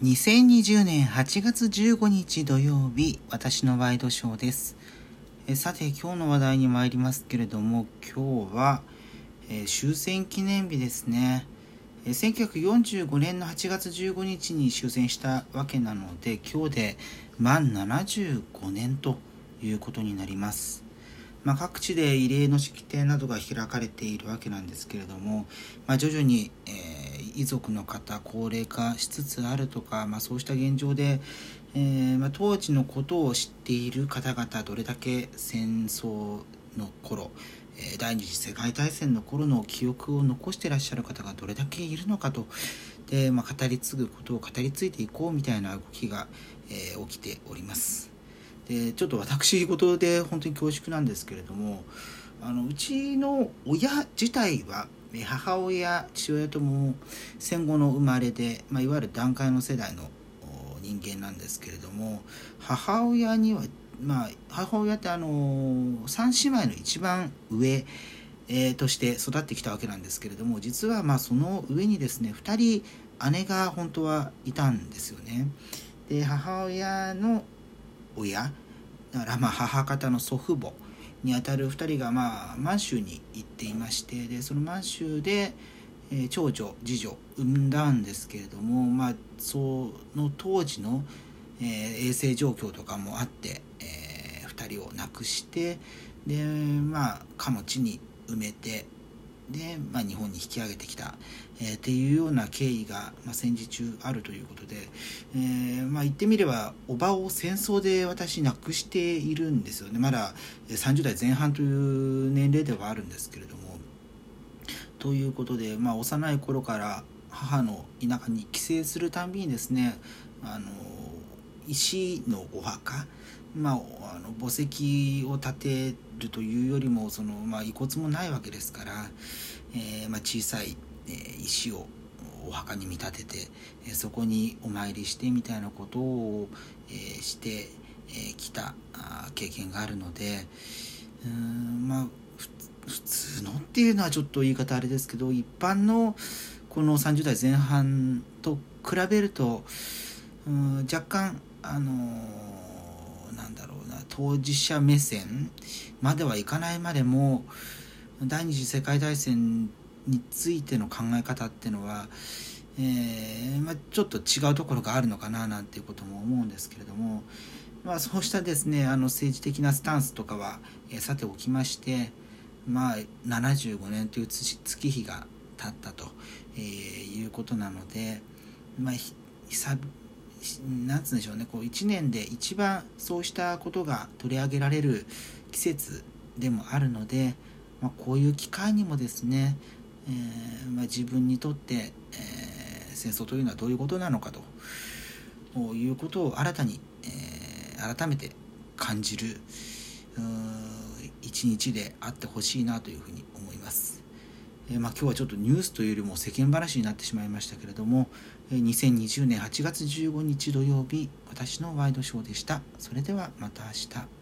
2020年8月15日土曜日、私のワイドショーです。えさて、今日の話題に参りますけれども、今日は、えー、終戦記念日ですね。え1945年の8月15日に終戦したわけなので、今日で満75年ということになります。まあ、各地で慰霊の式典などが開かれているわけなんですけれども、まあ、徐々に、え遺族の方高齢化しつつあるとか、まあ、そうした現状で、えー、まあ、当時のことを知っている方々どれだけ戦争の頃第二次世界大戦の頃の記憶を残してらっしゃる方がどれだけいるのかと。で、まあ、語り継ぐことを語り継いでいこうみたいな動きが、えー、起きております。でちょっと私事で本当に恐縮なんですけれどもあのうちの親自体は母親父親とも戦後の生まれで、まあ、いわゆる団塊の世代の人間なんですけれども母親にはまあ母親ってあの3姉妹の一番上、えー、として育ってきたわけなんですけれども実はまあその上にですね2人姉が本当はいたんですよね。で母親の親だからまあ母方の祖父母にあたる2人が、まあ、満州に行っていましてでその満州で、えー、長女次女産んだんですけれども、まあ、その当時の、えー、衛生状況とかもあって、えー、2人を亡くしてでまあかの地に埋めてで、まあ、日本に引き上げてきた、えー、っていうような経緯が、まあ、戦時中あるということで、えー、まあ、言ってみればおばを戦争で私亡くしているんですよねまだ30代前半という年齢ではあるんですけれども。ということで、まあ、幼い頃から母の田舎に帰省するたんびにですねあの石のお墓まあ、あの墓石を建てるというよりもその、まあ、遺骨もないわけですから、えーまあ、小さい、えー、石をお墓に見立てて、えー、そこにお参りしてみたいなことを、えー、してき、えー、たあ経験があるのでうんまあ普通のっていうのはちょっと言い方あれですけど一般のこの30代前半と比べるとうん若干あのーなんだろうな当事者目線まではいかないまでも第二次世界大戦についての考え方っていうのは、えー、まあ、ちょっと違うところがあるのかななんていうことも思うんですけれども、まあ、そうしたですねあの政治的なスタンスとかは、えー、さておきましてまあ75年という月日が経ったと、えー、いうことなので、まあ、久なんつうんでしょうねこう1年で一番そうしたことが取り上げられる季節でもあるので、まあ、こういう機会にもですね、えー、まあ、自分にとって、えー、戦争というのはどういうことなのかということを新たに、えー、改めて感じる一日であってほしいなというふうに思います。えまあ、今日はちょっとニュースというよりも世間話になってしまいましたけれども、え2020年8月15日土曜日私のワイドショーでした。それではまた明日。